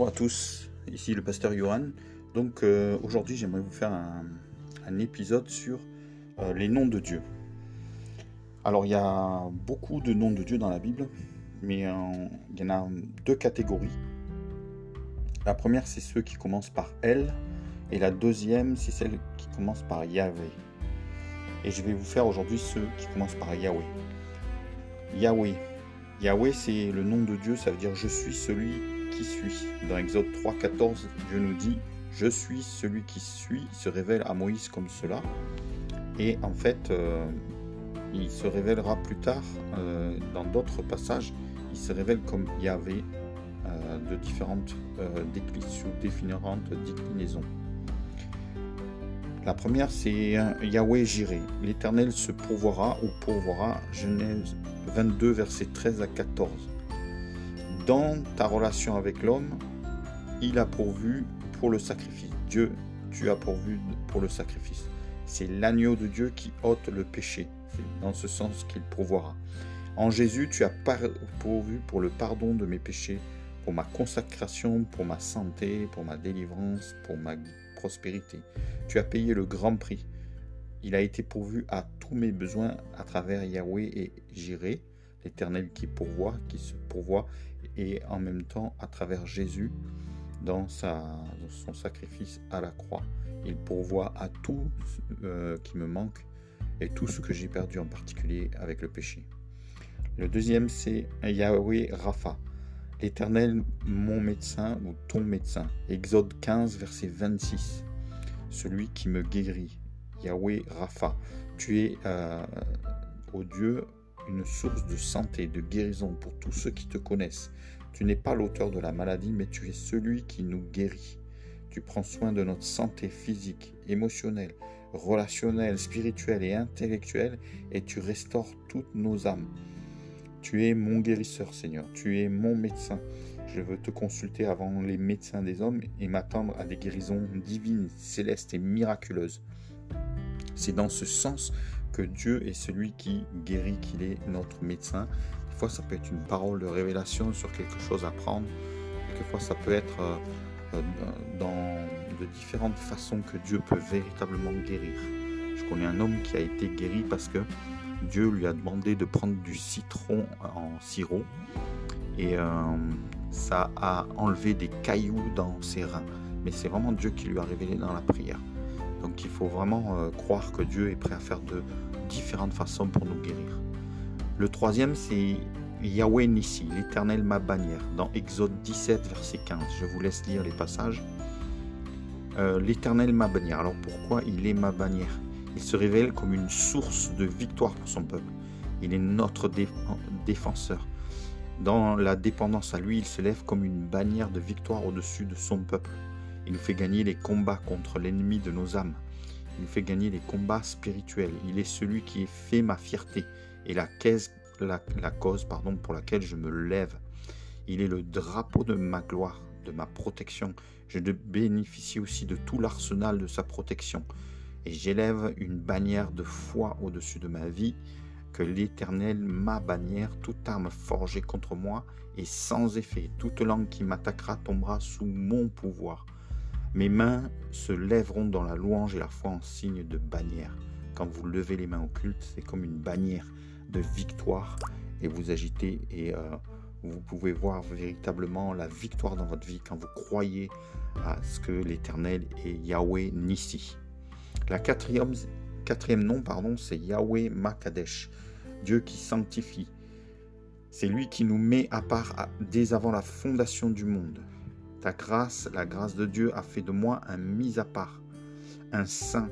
Bonjour à tous, ici le pasteur Johan. Donc euh, aujourd'hui j'aimerais vous faire un, épisode sur euh, les noms de Dieu. Alors il y a beaucoup de noms de Dieu dans la Bible, mais euh, il y en a deux catégories. La première c'est ceux qui commencent par Elle, et la deuxième c'est celle qui commence par Yahvé. Et je vais vous faire aujourd'hui ceux qui commencent par Yahweh. Yahweh. Yahweh c'est le nom de Dieu, ça veut dire je suis celui qui suis. Dans Exode 3.14, Dieu nous dit Je suis celui qui suis, se révèle à Moïse comme cela. Et en fait, euh, il se révélera plus tard euh, dans d'autres passages, il se révèle comme Yahvé euh, de différentes différentes déclinaisons. La première, c'est Yahweh Jiré. L'Éternel se pourvoira ou pourvoira. Genèse 22, versets 13 à 14 dans ta relation avec l'homme, il a pourvu pour le sacrifice. Dieu, tu as pourvu pour le sacrifice. C'est l'agneau de Dieu qui ôte le péché. C'est dans ce sens qu'il pourvoira. En Jésus, tu as pourvu pour le pardon de mes péchés, pour ma consacration, pour ma santé, pour ma délivrance, pour ma prospérité. Tu as payé le grand prix. Il a été pourvu à tous mes besoins à travers Yahweh et Jireh, l'Éternel qui pourvoit, qui se pourvoit, et en même temps à travers Jésus dans, son sacrifice à la croix. Il pourvoit à tout euh, qui me manque et tout ce que j'ai perdu en particulier avec le péché. Le deuxième, c'est Yahweh Rapha, l'Éternel mon médecin ou ton médecin. Exode 15, verset 26. Celui qui me guérit. Yahweh Rapha. Tu es, euh, au Dieu, une source de santé, de guérison pour tous ceux qui te connaissent. Tu n'es pas l'auteur de la maladie, mais tu es celui qui nous guérit. Tu prends soin de notre santé physique, émotionnelle, relationnelle, spirituelle et intellectuelle, et tu restaures toutes nos âmes. Tu es mon guérisseur, Seigneur. Tu es mon médecin. Je veux te consulter avant les médecins des hommes et m'attendre à des guérisons divines, célestes et miraculeuses. C'est dans ce sens que Dieu est celui qui guérit, qu'il est notre médecin. Des fois, ça peut être une parole de révélation sur quelque chose à prendre. Quelquefois, ça peut être euh, euh, dans de différentes façons que Dieu peut véritablement guérir. Je connais un homme qui a été guéri parce que Dieu lui a demandé de prendre du citron en sirop et euh, ça a enlevé des cailloux dans ses reins. Mais c'est vraiment Dieu qui lui a révélé dans la prière. Donc il faut vraiment euh, croire que Dieu est prêt à faire de différentes façons pour nous guérir. Le troisième, c'est Yahweh Nissi, l'Éternel ma bannière, dans Exode 17, verset 15. Je vous laisse lire les passages. Euh, L'Éternel ma bannière. Alors pourquoi il est ma bannière? Il se révèle comme une source de victoire pour son peuple. Il est notre défenseur. Dans la dépendance à lui, il se lève comme une bannière de victoire au-dessus de son peuple. Il nous fait gagner les combats contre l'ennemi de nos âmes. Il nous fait gagner les combats spirituels. Il est celui qui fait ma fierté et la, la cause pardon, pour laquelle je me lève. Il est le drapeau de ma gloire, de ma protection. Je bénéficie aussi de tout l'arsenal de sa protection. Et j'élève une bannière de foi au-dessus de ma vie, que l'Éternel, ma bannière, toute arme forgée contre moi est sans effet. Toute langue qui m'attaquera tombera sous mon pouvoir. Mes mains se lèveront dans la louange et la foi en signe de bannière. Quand vous levez les mains au culte, c'est comme une bannière de victoire et vous agitez et euh, vous pouvez voir véritablement la victoire dans votre vie quand vous croyez à ce que l'Éternel est Yahweh Nissi. La quatrième, nom, pardon, c'est Yahweh Makadesh, Dieu qui sanctifie. C'est lui qui nous met à part dès avant la fondation du monde. Ta grâce, la grâce de Dieu a fait de moi un mis à part, un saint.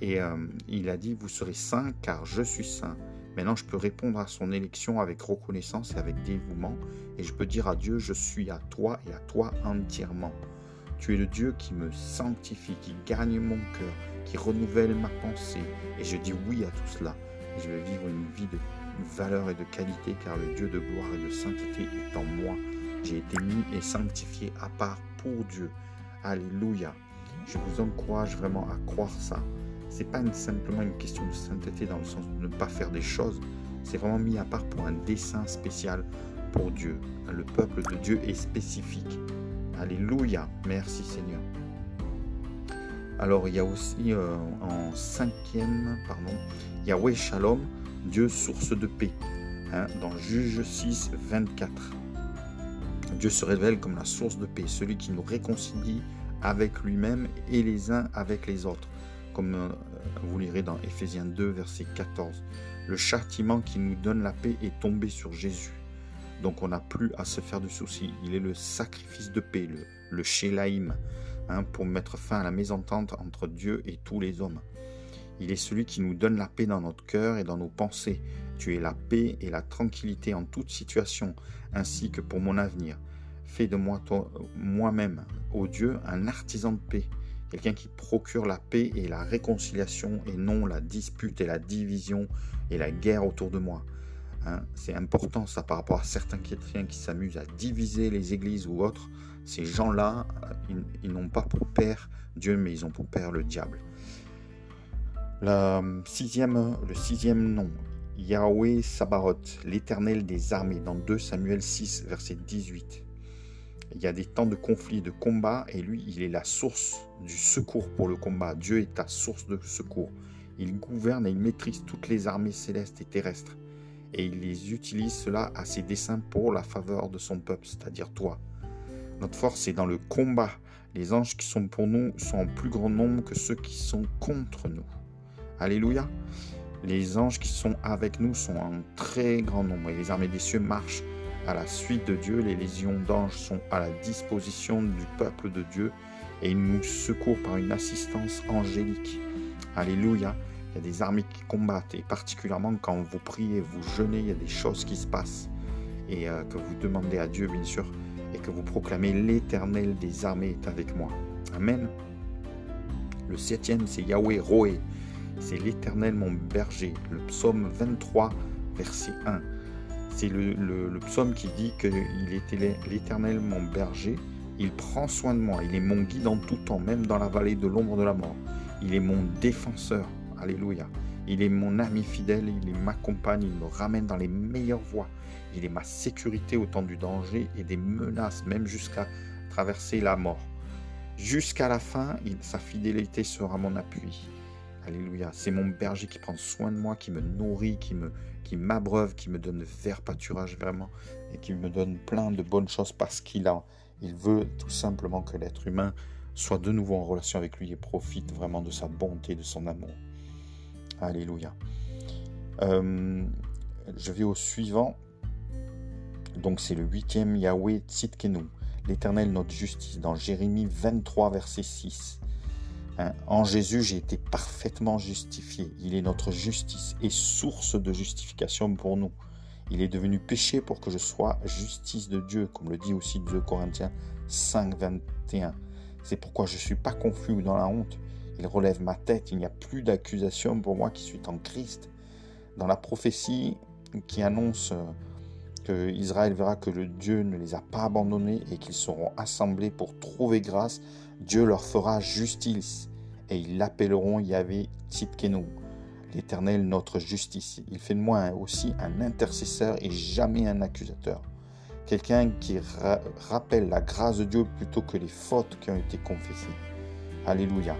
Et euh, il a dit, vous serez saint car je suis saint. Maintenant, je peux répondre à son élection avec reconnaissance et avec dévouement. Et je peux dire à Dieu, je suis à toi et à toi entièrement. Tu es le Dieu qui me sanctifie, qui gagne mon cœur, qui renouvelle ma pensée. Et je dis oui à tout cela. Je vais vivre une vie de valeur et de qualité car le Dieu de gloire et de sainteté est en moi j'ai été mis et sanctifié à part pour Dieu. Alléluia. Je vous encourage vraiment à croire ça. C'est pas simplement une question de sainteté dans le sens de ne pas faire des choses. C'est vraiment mis à part pour un dessein spécial pour Dieu. Le peuple de Dieu est spécifique. Alléluia. Merci Seigneur. Alors il y a aussi euh, en cinquième, pardon, Yahweh Shalom, Dieu source de paix, hein, dans Juge 6, 24. Dieu se révèle comme la source de paix, celui qui nous réconcilie avec lui-même et les uns avec les autres, comme euh, vous lirez dans Ephésiens 2, verset 14. Le châtiment qui nous donne la paix est tombé sur Jésus. Donc on n'a plus à se faire de soucis. Il est le sacrifice de paix, le, le Hein, pour mettre fin à la mésentente entre Dieu et tous les hommes. Il est celui qui nous donne la paix dans notre cœur et dans nos pensées. Tu es la paix et la tranquillité en toute situation, ainsi que pour mon avenir. Fais de moi moi-même, ô Dieu, un artisan de paix, quelqu'un qui procure la paix et la réconciliation et non la dispute et la division et la guerre autour de moi. Hein, c'est important ça par rapport à certains chrétiens qui s'amusent à diviser les églises ou autres. Ces gens-là, euh, ils, n'ont pas pour père Dieu, mais ils ont pour père le diable. Le sixième, le sixième nom, Yahweh Sabaroth, l'éternel des armées, dans 2 Samuel 6, verset 18. Il y a des temps de conflit, de combat, et lui, il est la source du secours pour le combat. Dieu est ta source de secours. Il gouverne et il maîtrise toutes les armées célestes et terrestres et il les utilise cela à ses desseins pour la faveur de son peuple, c'est-à-dire toi. Notre force est dans le combat. Les anges qui sont pour nous sont en plus grand nombre que ceux qui sont contre nous. Alléluia. Les anges qui sont avec nous sont en très grand nombre et les armées des cieux marchent à la suite de Dieu. Les légions d'anges sont à la disposition du peuple de Dieu et ils nous secourent par une assistance angélique. Alléluia. Il y a des armées qui combattent et particulièrement quand vous priez, vous jeûnez, il y a des choses qui se passent et euh, que vous demandez à Dieu bien sûr et que vous proclamez l'Éternel des armées est avec moi. Amen. Le septième, c'est Yahweh Roé. C'est l'Éternel mon berger. Le psaume 23, verset 1. C'est le, psaume qui dit qu'il était l'Éternel mon berger. Il prend soin de moi. Il est mon guide en tout temps, même dans la vallée de l'ombre de la mort. Il est mon défenseur. Alléluia. Il est mon ami fidèle, il m'accompagne, il me ramène dans les meilleures voies. Il est ma sécurité au temps du danger et des menaces, même jusqu'à traverser la mort. Jusqu'à la fin, sa fidélité sera mon appui. Alléluia. C'est mon berger qui prend soin de moi, qui me nourrit, qui m'abreuve, qui me donne vert pâturage vraiment et qui me donne plein de bonnes choses parce qu'il a il veut tout simplement que l'être humain soit de nouveau en relation avec lui et profite vraiment de sa bonté, de son amour. Alléluia. Euh, je vais au suivant. Donc c'est le huitième Yahweh Tzidkenu, l'Éternel notre justice, dans Jérémie 23, verset 6. Hein, en Jésus, j'ai été parfaitement justifié. Il est notre justice et source de justification pour nous. Il est devenu péché pour que je sois justice de Dieu, comme le dit aussi 2 Corinthiens 5, 21. C'est pourquoi je ne suis pas confus ou dans la honte, il relève ma tête, il n'y a plus d'accusation pour moi qui suis en Christ. Dans la prophétie qui annonce euh, que Israël verra que le Dieu ne les a pas abandonnés et qu'ils seront assemblés pour trouver grâce, Dieu leur fera justice et ils l'appelleront Yahvé Tzidkenu, l'Éternel notre justice. Il fait de moi aussi un intercesseur et jamais un accusateur. Quelqu'un qui rappelle la grâce de Dieu plutôt que les fautes qui ont été confessées. Alléluia.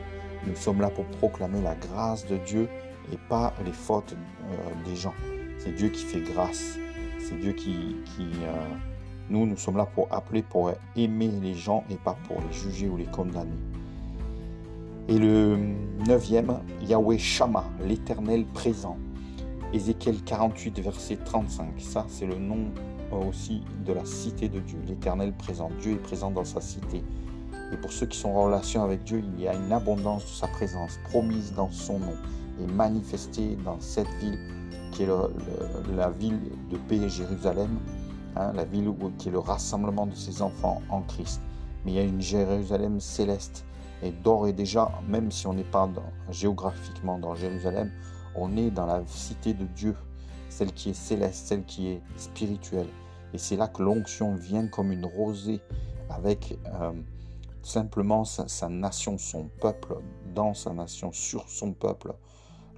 Nous sommes là pour proclamer la grâce de Dieu et pas les fautes euh, des gens. C'est Dieu qui fait grâce. C'est Dieu qui... Euh, nous, nous sommes là pour appeler, pour aimer les gens et pas pour les juger ou les condamner. Et le neuvième, Yahweh Shama, l'éternel présent. Ézéchiel 48, verset 35. Ça, c'est le nom aussi de la cité de Dieu, l'éternel présent. Dieu est présent dans sa cité. Et pour ceux qui sont en relation avec Dieu, il y a une abondance de sa présence promise dans son nom et manifestée dans cette ville qui est la ville de paix Jérusalem, hein, la ville qui est le rassemblement de ses enfants en Christ. Mais il y a une Jérusalem céleste. Et d'ores et déjà, même si on n'est pas géographiquement dans Jérusalem, on est dans la cité de Dieu, celle qui est céleste, celle qui est spirituelle. Et c'est là que l'onction vient comme une rosée avec euh, simplement sa, nation, son peuple, dans sa nation, sur son peuple.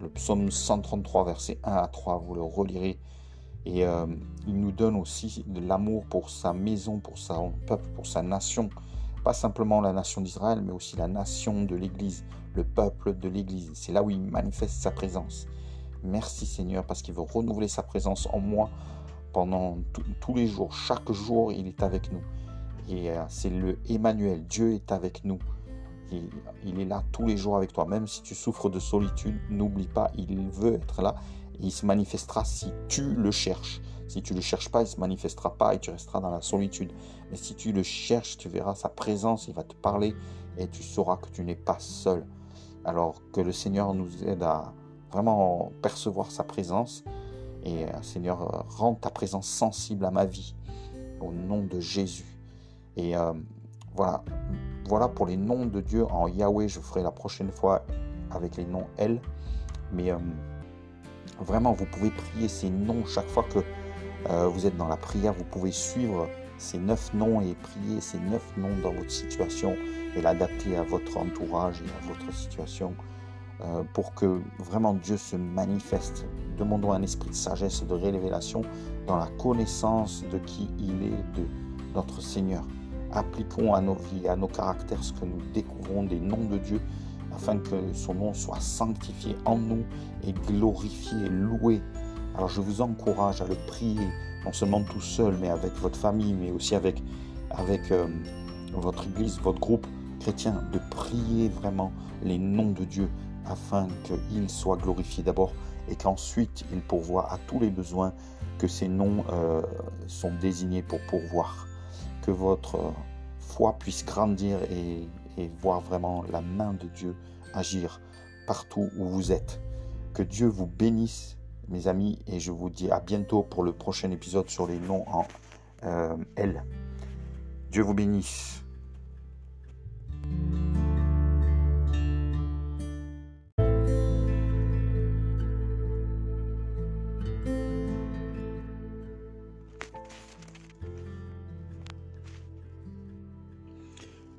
Le psaume 133, verset 1 à 3, vous le relirez. Et euh, il nous donne aussi de l'amour pour sa maison, pour son peuple, pour sa nation. Pas simplement la nation d'Israël, mais aussi la nation de l'Église, le peuple de l'Église. C'est là où il manifeste sa présence. Merci Seigneur parce qu'il veut renouveler sa présence en moi pendant tous les jours. Chaque jour, il est avec nous. Et euh, c'est le Emmanuel. Dieu est avec nous. il est là tous les jours avec toi. Même si tu souffres de solitude, n'oublie pas, il veut être là. Et il se manifestera si tu le cherches. Si tu ne le cherches pas, il ne se manifestera pas et tu resteras dans la solitude. Mais si tu le cherches, tu verras sa présence, il va te parler et tu sauras que tu n'es pas seul. Alors que le Seigneur nous aide à vraiment percevoir sa présence. Et euh, Seigneur, euh, rends ta présence sensible à ma vie. Au nom de Jésus. Et euh, voilà. Voilà pour les noms de Dieu en Yahweh. Je ferai la prochaine fois avec les noms L. Mais vraiment, vous pouvez prier ces noms chaque fois que euh, vous êtes dans la prière, vous pouvez suivre ces neuf noms et prier ces neuf noms dans votre situation et l'adapter à votre entourage et à votre situation euh, pour que vraiment Dieu se manifeste. Demandons un esprit de sagesse et de révélation dans la connaissance de qui il est, de notre Seigneur. Appliquons à nos vies, à nos caractères ce que nous découvrons des noms de Dieu afin que son nom soit sanctifié en nous et glorifié, loué alors je vous encourage à le prier, non seulement tout seul, mais avec votre famille, mais aussi avec, avec euh, votre église, votre groupe chrétien, de prier vraiment les noms de Dieu afin qu'il soit glorifié d'abord et qu'ensuite il pourvoie à tous les besoins que ces noms euh, sont désignés pour pourvoir. Que votre foi puisse grandir et voir vraiment la main de Dieu agir partout où vous êtes. Que Dieu vous bénisse mes amis, et je vous dis à bientôt pour le prochain épisode sur les noms en euh, L. Dieu vous bénisse.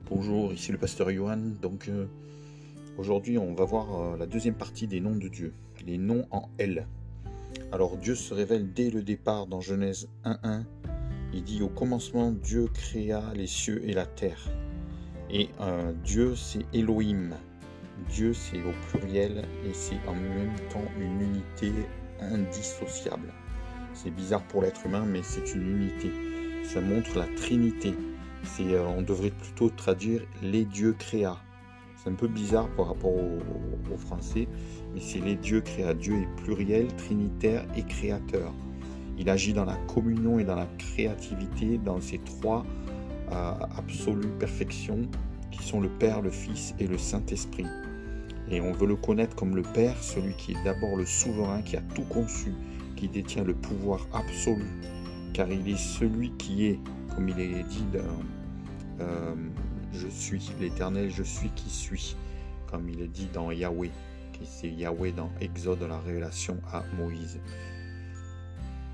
Bonjour, ici le pasteur Johan. Donc euh, aujourd'hui, on va voir euh, la deuxième partie des noms de Dieu, les noms en L. Alors Dieu se révèle dès le départ dans Genèse 1.1. Il dit au commencement Dieu créa les cieux et la terre. Et euh, Dieu c'est Elohim. Dieu c'est au pluriel et c'est en même temps une unité indissociable. C'est bizarre pour l'être humain mais c'est une unité. Ça montre la Trinité. Euh, on devrait plutôt traduire les dieux créa. C'est un peu bizarre par rapport au, français, mais c'est les dieux créa. Dieu est pluriel, trinitaire et créateur. Il agit dans la communion et dans la créativité, dans ces trois euh, absolues perfections qui sont le Père, le Fils et le Saint-Esprit. Et on veut le connaître comme le Père, celui qui est d'abord le souverain, qui a tout conçu, qui détient le pouvoir absolu, car il est celui qui est, comme il est dit dans, euh, je suis l'Éternel, je suis qui suis, comme il est dit dans Yahweh, qui c'est Yahweh dans Exode, la révélation à Moïse.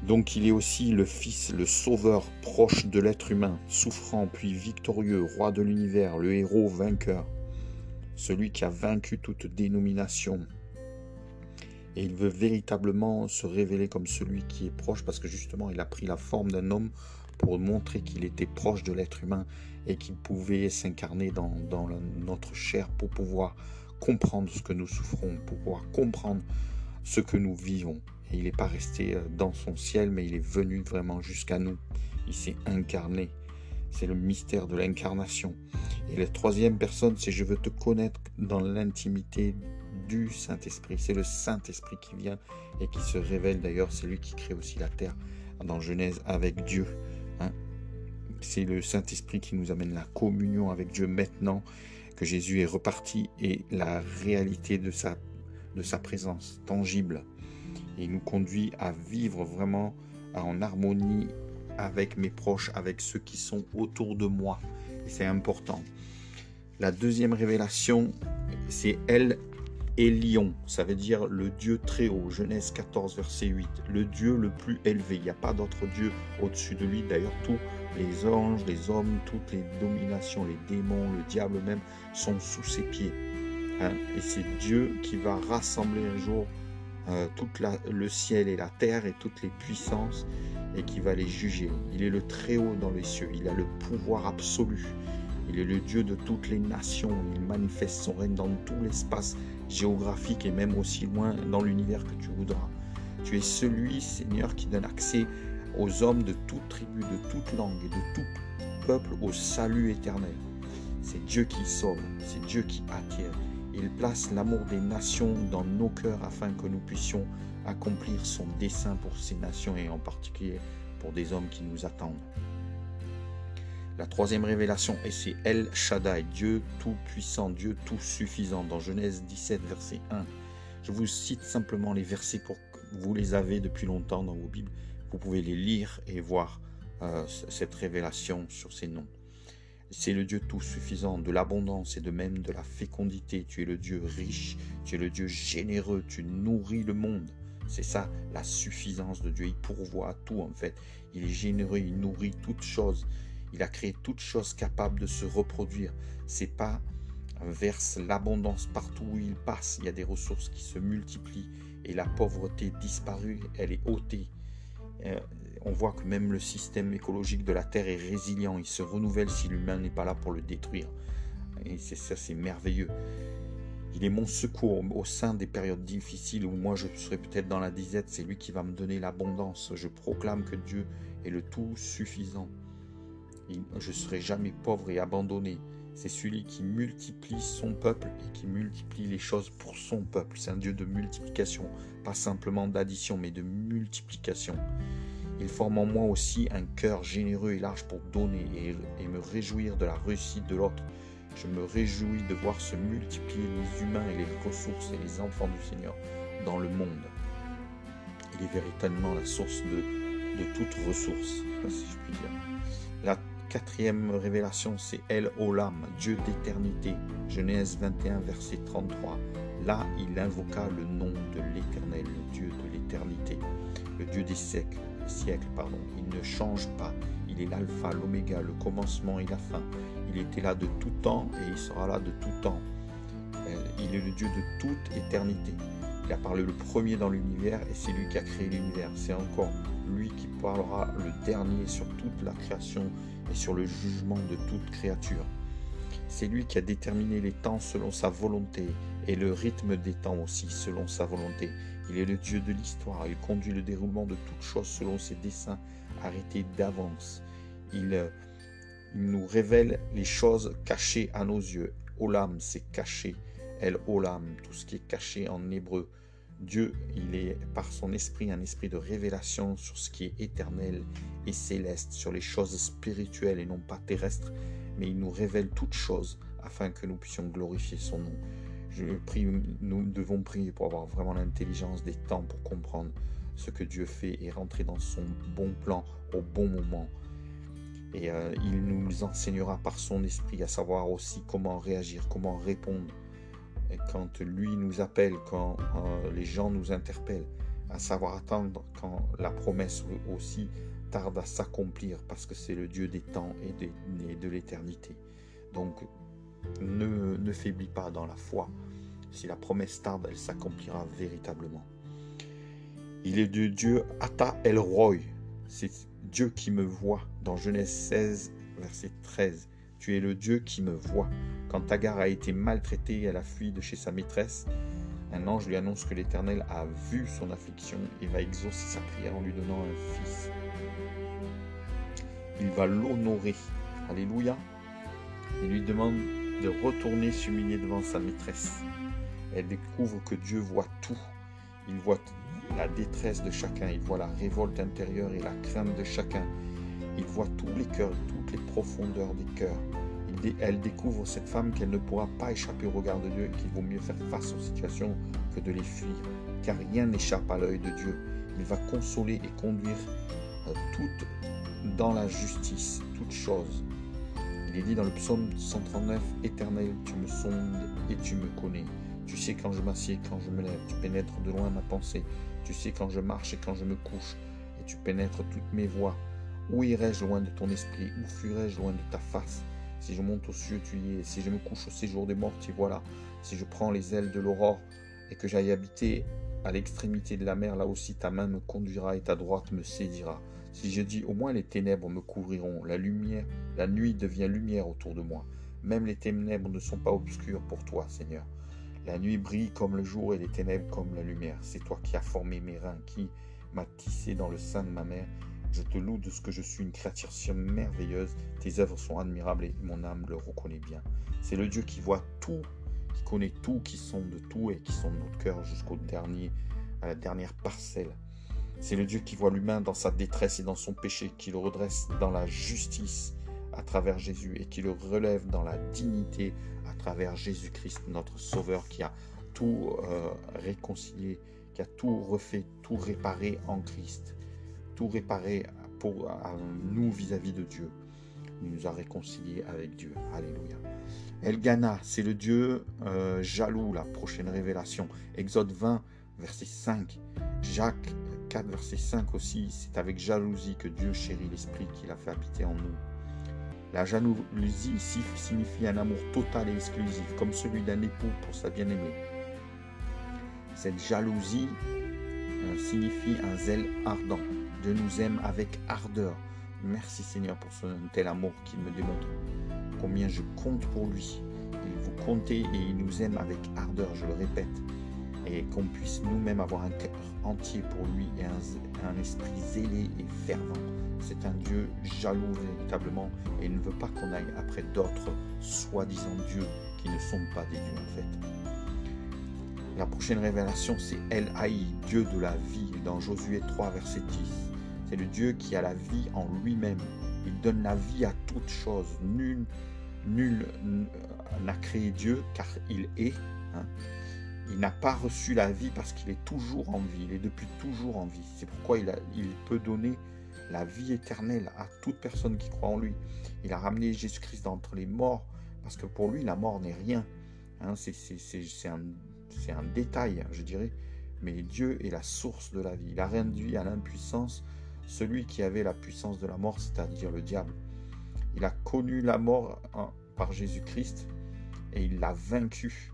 Donc il est aussi le Fils, le Sauveur proche de l'être humain, souffrant puis victorieux, roi de l'univers, le héros vainqueur, celui qui a vaincu toute dénomination. Et il veut véritablement se révéler comme celui qui est proche parce que justement il a pris la forme d'un homme pour montrer qu'il était proche de l'être humain et qu'il pouvait s'incarner dans, notre chair pour pouvoir comprendre ce que nous souffrons, pour pouvoir comprendre ce que nous vivons. Et il n'est pas resté euh, dans son ciel, mais il est venu vraiment jusqu'à nous. Il s'est incarné. C'est le mystère de l'incarnation. Et la troisième personne, c'est je veux te connaître dans l'intimité du Saint-Esprit. C'est le Saint-Esprit qui vient et qui se révèle. D'ailleurs, c'est lui qui crée aussi la terre dans Genèse avec Dieu. Hein. C'est le Saint-Esprit qui nous amène la communion avec Dieu maintenant que Jésus est reparti et la réalité de sa, de sa présence tangible. Il nous conduit à vivre vraiment en harmonie avec mes proches, avec ceux qui sont autour de moi. Et c'est important. La deuxième révélation, c'est elle et lion, ça veut dire le Dieu très haut, Genèse 14, verset 8, le Dieu le plus élevé. Il n'y a pas d'autre Dieu au-dessus de lui. D'ailleurs, tous les anges, les hommes, toutes les dominations, les démons, le diable même, sont sous ses pieds. Hein. Et c'est Dieu qui va rassembler un jour euh, tout le ciel et la terre et toutes les puissances et qui va les juger. Il est le très haut dans les cieux, il a le pouvoir absolu. Il est le Dieu de toutes les nations. Il manifeste son règne dans tout l'espace géographique et même aussi loin dans l'univers que tu voudras. Tu es celui, Seigneur, qui donne accès aux hommes de toute tribu, de toute langue et de tout peuple au salut éternel. C'est Dieu qui sauve, c'est Dieu qui attire. Il place l'amour des nations dans nos cœurs afin que nous puissions accomplir son dessein pour ces nations et en particulier pour des hommes qui nous attendent. La troisième révélation, et c'est El Shaddai, Dieu tout-puissant, Dieu tout-suffisant, dans Genèse 17, verset 1. Je vous cite simplement les versets pour que vous les avez depuis longtemps dans vos Bibles. Vous pouvez les lire et voir euh, cette révélation sur ces noms. C'est le Dieu tout suffisant, de l'abondance et de même de la fécondité. Tu es le Dieu riche, tu es le Dieu généreux, tu nourris le monde. C'est ça la suffisance de Dieu. Il pourvoit tout en fait. Il est généreux, il nourrit toutes choses. Il a créé toutes choses capables de se reproduire. C'est pas verse l'abondance partout où il passe. Il y a des ressources qui se multiplient et la pauvreté disparue, elle est ôtée. Euh, on voit que même le système écologique de la Terre est résilient. Il se renouvelle si l'humain n'est pas là pour le détruire. Et c'est ça, c'est merveilleux. Il est mon secours au sein des périodes difficiles où moi je serai peut-être dans la disette. C'est lui qui va me donner l'abondance. Je proclame que Dieu est le tout suffisant je serai jamais pauvre et abandonné. C'est celui qui multiplie son peuple et qui multiplie les choses pour son peuple. C'est un Dieu de multiplication, pas simplement d'addition, mais de multiplication. Il forme en moi aussi un cœur généreux et large pour donner et, et me réjouir de la réussite de l'autre. Je me réjouis de voir se multiplier les humains et les ressources et les enfants du Seigneur dans le monde. Il est véritablement la source de, de toute ressource, si je puis dire. La quatrième révélation, c'est El Olam, Dieu d'éternité. Genèse 21, verset 33. Là, il invoqua le nom de l'Éternel, le Dieu de l'éternité, le Dieu des siècles, pardon. Il ne change pas. Il est l'alpha, l'oméga, le commencement et la fin. Il était là de tout temps et il sera là de tout temps. Euh, il est le Dieu de toute éternité. Il a parlé le premier dans l'univers et c'est lui qui a créé l'univers. C'est encore lui qui parlera le dernier sur toute la création et sur le jugement de toute créature. C'est lui qui a déterminé les temps selon sa volonté et le rythme des temps aussi selon sa volonté. Il est le Dieu de l'histoire, il conduit le déroulement de toutes choses selon ses desseins arrêtés d'avance. Il, euh, il, nous révèle les choses cachées à nos yeux. Olam, c'est caché. El Olam, tout ce qui est caché en hébreu. Dieu, il est par son esprit un esprit de révélation sur ce qui est éternel et céleste, sur les choses spirituelles et non pas terrestres, mais il nous révèle toutes choses afin que nous puissions glorifier son nom. Je prie, nous devons prier pour avoir vraiment l'intelligence des temps pour comprendre ce que Dieu fait et rentrer dans son bon plan au bon moment. Et euh, il nous enseignera par son esprit à savoir aussi comment réagir, comment répondre et quand lui nous appelle, quand euh, les gens nous interpellent, à savoir attendre quand la promesse aussi tarde à s'accomplir, parce que c'est le Dieu des temps et de, l'éternité. Donc ne, ne faiblis pas dans la foi. Si la promesse tarde, elle s'accomplira véritablement. Il est de Dieu Ata El Roy. C'est Dieu qui me voit. Dans Genèse 16, verset 13. Tu es le Dieu qui me voit. Quand Agar a été maltraitée, elle a fui de chez sa maîtresse. Un ange lui annonce que l'Éternel a vu son affliction et va exaucer sa prière en lui donnant un fils. Il va l'honorer. Alléluia. Il lui demande de retourner s'humilier devant sa maîtresse. Elle découvre que Dieu voit tout. Il voit la détresse de chacun, il voit la révolte intérieure et la crainte de chacun. Il voit tous les cœurs, toutes les profondeurs des cœurs elle découvre cette femme qu'elle ne pourra pas échapper au regard de Dieu et qu'il vaut mieux faire face aux situations que de les fuir, car rien n'échappe à l'œil de Dieu. Il va consoler et conduire euh, toutes dans la justice, toutes choses. Il est dit dans le psaume 139, Éternel, tu me sondes et tu me connais. Tu sais quand je m'assieds, quand je me lève, tu pénètres de loin ma pensée. Tu sais quand je marche et quand je me couche, et tu pénètres toutes mes voies. Où irai-je loin de ton esprit? Où fuirai-je loin de ta face? Si je monte aux cieux, tu y es. Si je me couche au séjour des morts, tu voilà. Si je prends les ailes de l'aurore et que j'aille habiter à l'extrémité de la mer, là aussi ta main me conduira et ta droite me saisira. Si je dis au moins les ténèbres me couvriront, la lumière, la nuit devient lumière autour de moi. Même les ténèbres ne sont pas obscures pour toi, Seigneur. La nuit brille comme le jour et les ténèbres comme la lumière. C'est toi qui as formé mes reins, qui m'as tissé dans le sein de ma mère. Je te loue de ce que je suis une créature si merveilleuse. Tes œuvres sont admirables et mon âme le reconnaît bien. C'est le Dieu qui voit tout, qui connaît tout, qui sont de tout et qui sont de notre cœur jusqu'au dernier, à la dernière parcelle. C'est le Dieu qui voit l'humain dans sa détresse et dans son péché, qui le redresse dans la justice à travers Jésus et qui le relève dans la dignité à travers Jésus-Christ, notre Sauveur, qui a tout euh, réconcilié, qui a tout refait, tout réparé en Christ, tout réparé pour nous vis-à-vis de Dieu. Il nous a réconciliés avec Dieu. Alléluia. Elgana, c'est le Dieu euh, jaloux, la prochaine révélation. Exode 20, verset 5. Jacques 4, verset 5 aussi, c'est avec jalousie que Dieu chérit l'esprit qu'il a fait habiter en nous. La jalousie ici signifie un amour total et exclusif, comme celui d'un époux pour sa bien-aimée. Cette jalousie euh, signifie un zèle ardent. Dieu nous aime avec ardeur. Merci Seigneur pour ce tel amour qu'il me démontre. Combien je compte pour lui. Il vous comptez et il nous aime avec ardeur, je le répète et qu'on puisse nous-mêmes avoir un cœur entier pour lui et un, esprit zélé et fervent. C'est un Dieu jaloux véritablement et il ne veut pas qu'on aille après d'autres soi-disant dieux qui ne sont pas des dieux en fait. La prochaine révélation, c'est El Haï, Dieu de la vie, dans Josué 3, verset 10. C'est le Dieu qui a la vie en lui-même. Il donne la vie à toute chose. Nul, nul n'a créé Dieu car il est. Hein. Il n'a pas reçu la vie parce qu'il est toujours en vie, il est depuis toujours en vie. C'est pourquoi il, il, peut donner la vie éternelle à toute personne qui croit en lui. Il a ramené Jésus-Christ d'entre les morts parce que pour lui, la mort n'est rien. Hein, c'est un, un, détail, je dirais. Mais Dieu est la source de la vie. Il a réduit à l'impuissance celui qui avait la puissance de la mort, c'est-à-dire le diable. Il a connu la mort hein, par Jésus-Christ et il l'a vaincu.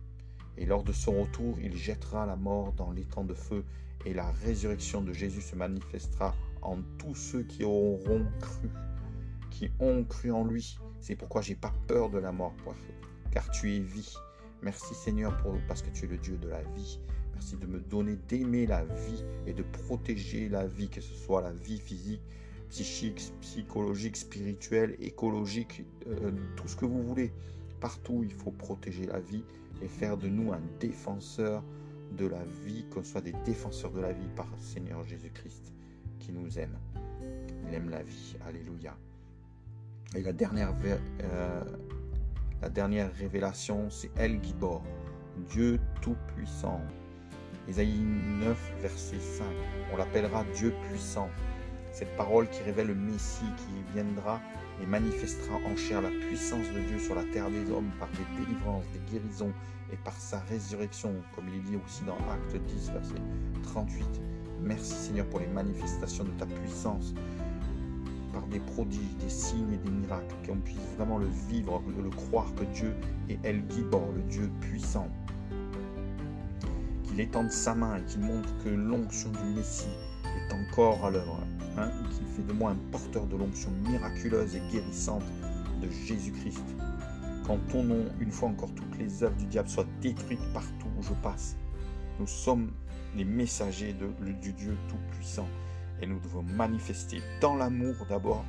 Et lors de son retour, il jettera la mort dans l'étang de feu, et la résurrection de Jésus se manifestera en tous ceux qui auront cru, qui ont cru en lui. C'est pourquoi j'ai pas peur de la mort, car tu es vie. Merci Seigneur parce que tu es le Dieu de la vie. Merci de me donner d'aimer la vie et de protéger la vie, que ce soit la vie physique, psychique, psychologique, spirituelle, écologique, euh, tout ce que vous voulez. Partout, il faut protéger la vie et faire de nous un défenseur de la vie, qu'on soit des défenseurs de la vie par le Seigneur Jésus-Christ qui nous aime. Il aime la vie. Alléluia. Et la dernière, euh, la dernière révélation, c'est El Gibor, Dieu Tout-Puissant. Ésaïe 9, verset 5. On l'appellera Dieu puissant. Cette parole qui révèle le Messie qui viendra et manifestera en chair la puissance de Dieu sur la terre des hommes par des délivrances, des guérisons et par sa résurrection, comme il est dit aussi dans Acte 10, verset 38. Merci Seigneur pour les manifestations de ta puissance, par des prodiges, des signes et des miracles, qu'on puisse vraiment le vivre, le croire que Dieu est El Gibor, le Dieu puissant. Qu'il étende sa main et qu'il montre que l'onction du Messie est encore à l'œuvre Hein, qui fait de moi un porteur de l'onction miraculeuse et guérissante de Jésus-Christ. Quand ton nom, une fois encore, toutes les œuvres du diable soient détruites partout où je passe. Nous sommes les messagers de, du Dieu Tout-Puissant et nous devons manifester dans l'amour d'abord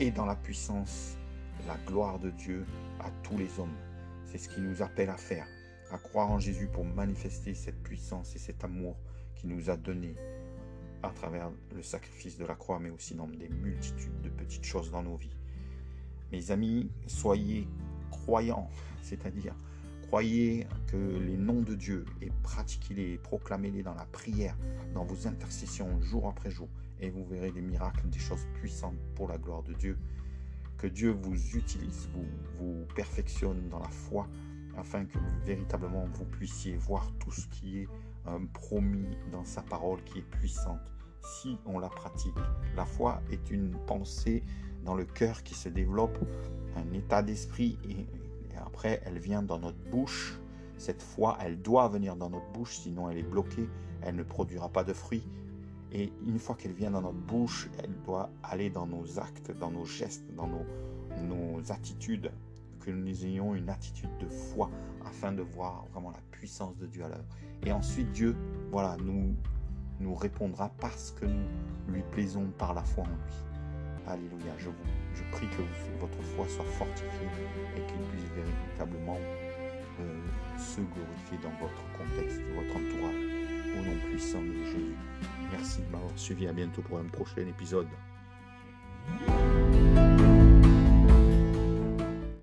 et dans la puissance la gloire de Dieu à tous les hommes. C'est ce qui nous appelle à faire, à croire en Jésus pour manifester cette puissance et cet amour qu'il nous a donné à travers le sacrifice de la croix, mais aussi dans des multitudes de petites choses dans nos vies. Mes amis, soyez croyants, c'est-à-dire croyez que les noms de Dieu et pratiquez-les, proclamez-les dans la prière, dans vos intercessions jour après jour, et vous verrez des miracles, des choses puissantes pour la gloire de Dieu. Que Dieu vous utilise, vous, vous perfectionne dans la foi, afin que véritablement vous puissiez voir tout ce qui est promis dans sa parole qui est puissante si on la pratique. La foi est une pensée dans le cœur qui se développe, un état d'esprit et, après elle vient dans notre bouche. Cette foi, elle doit venir dans notre bouche, sinon elle est bloquée, elle ne produira pas de fruits. Et une fois qu'elle vient dans notre bouche, elle doit aller dans nos actes, dans nos gestes, dans nos, nos attitudes, que nous ayons une attitude de foi afin de voir vraiment la puissance de Dieu à l'œuvre. Et ensuite, Dieu, voilà, nous, nous répondra parce que nous lui plaisons par la foi en lui. Alléluia. Je, vous, je prie que votre foi soit fortifiée et qu'il puisse véritablement euh, se glorifier dans votre contexte, votre entourage. Au nom puissant de Jésus. Merci de m'avoir suivi. À bientôt pour un prochain épisode.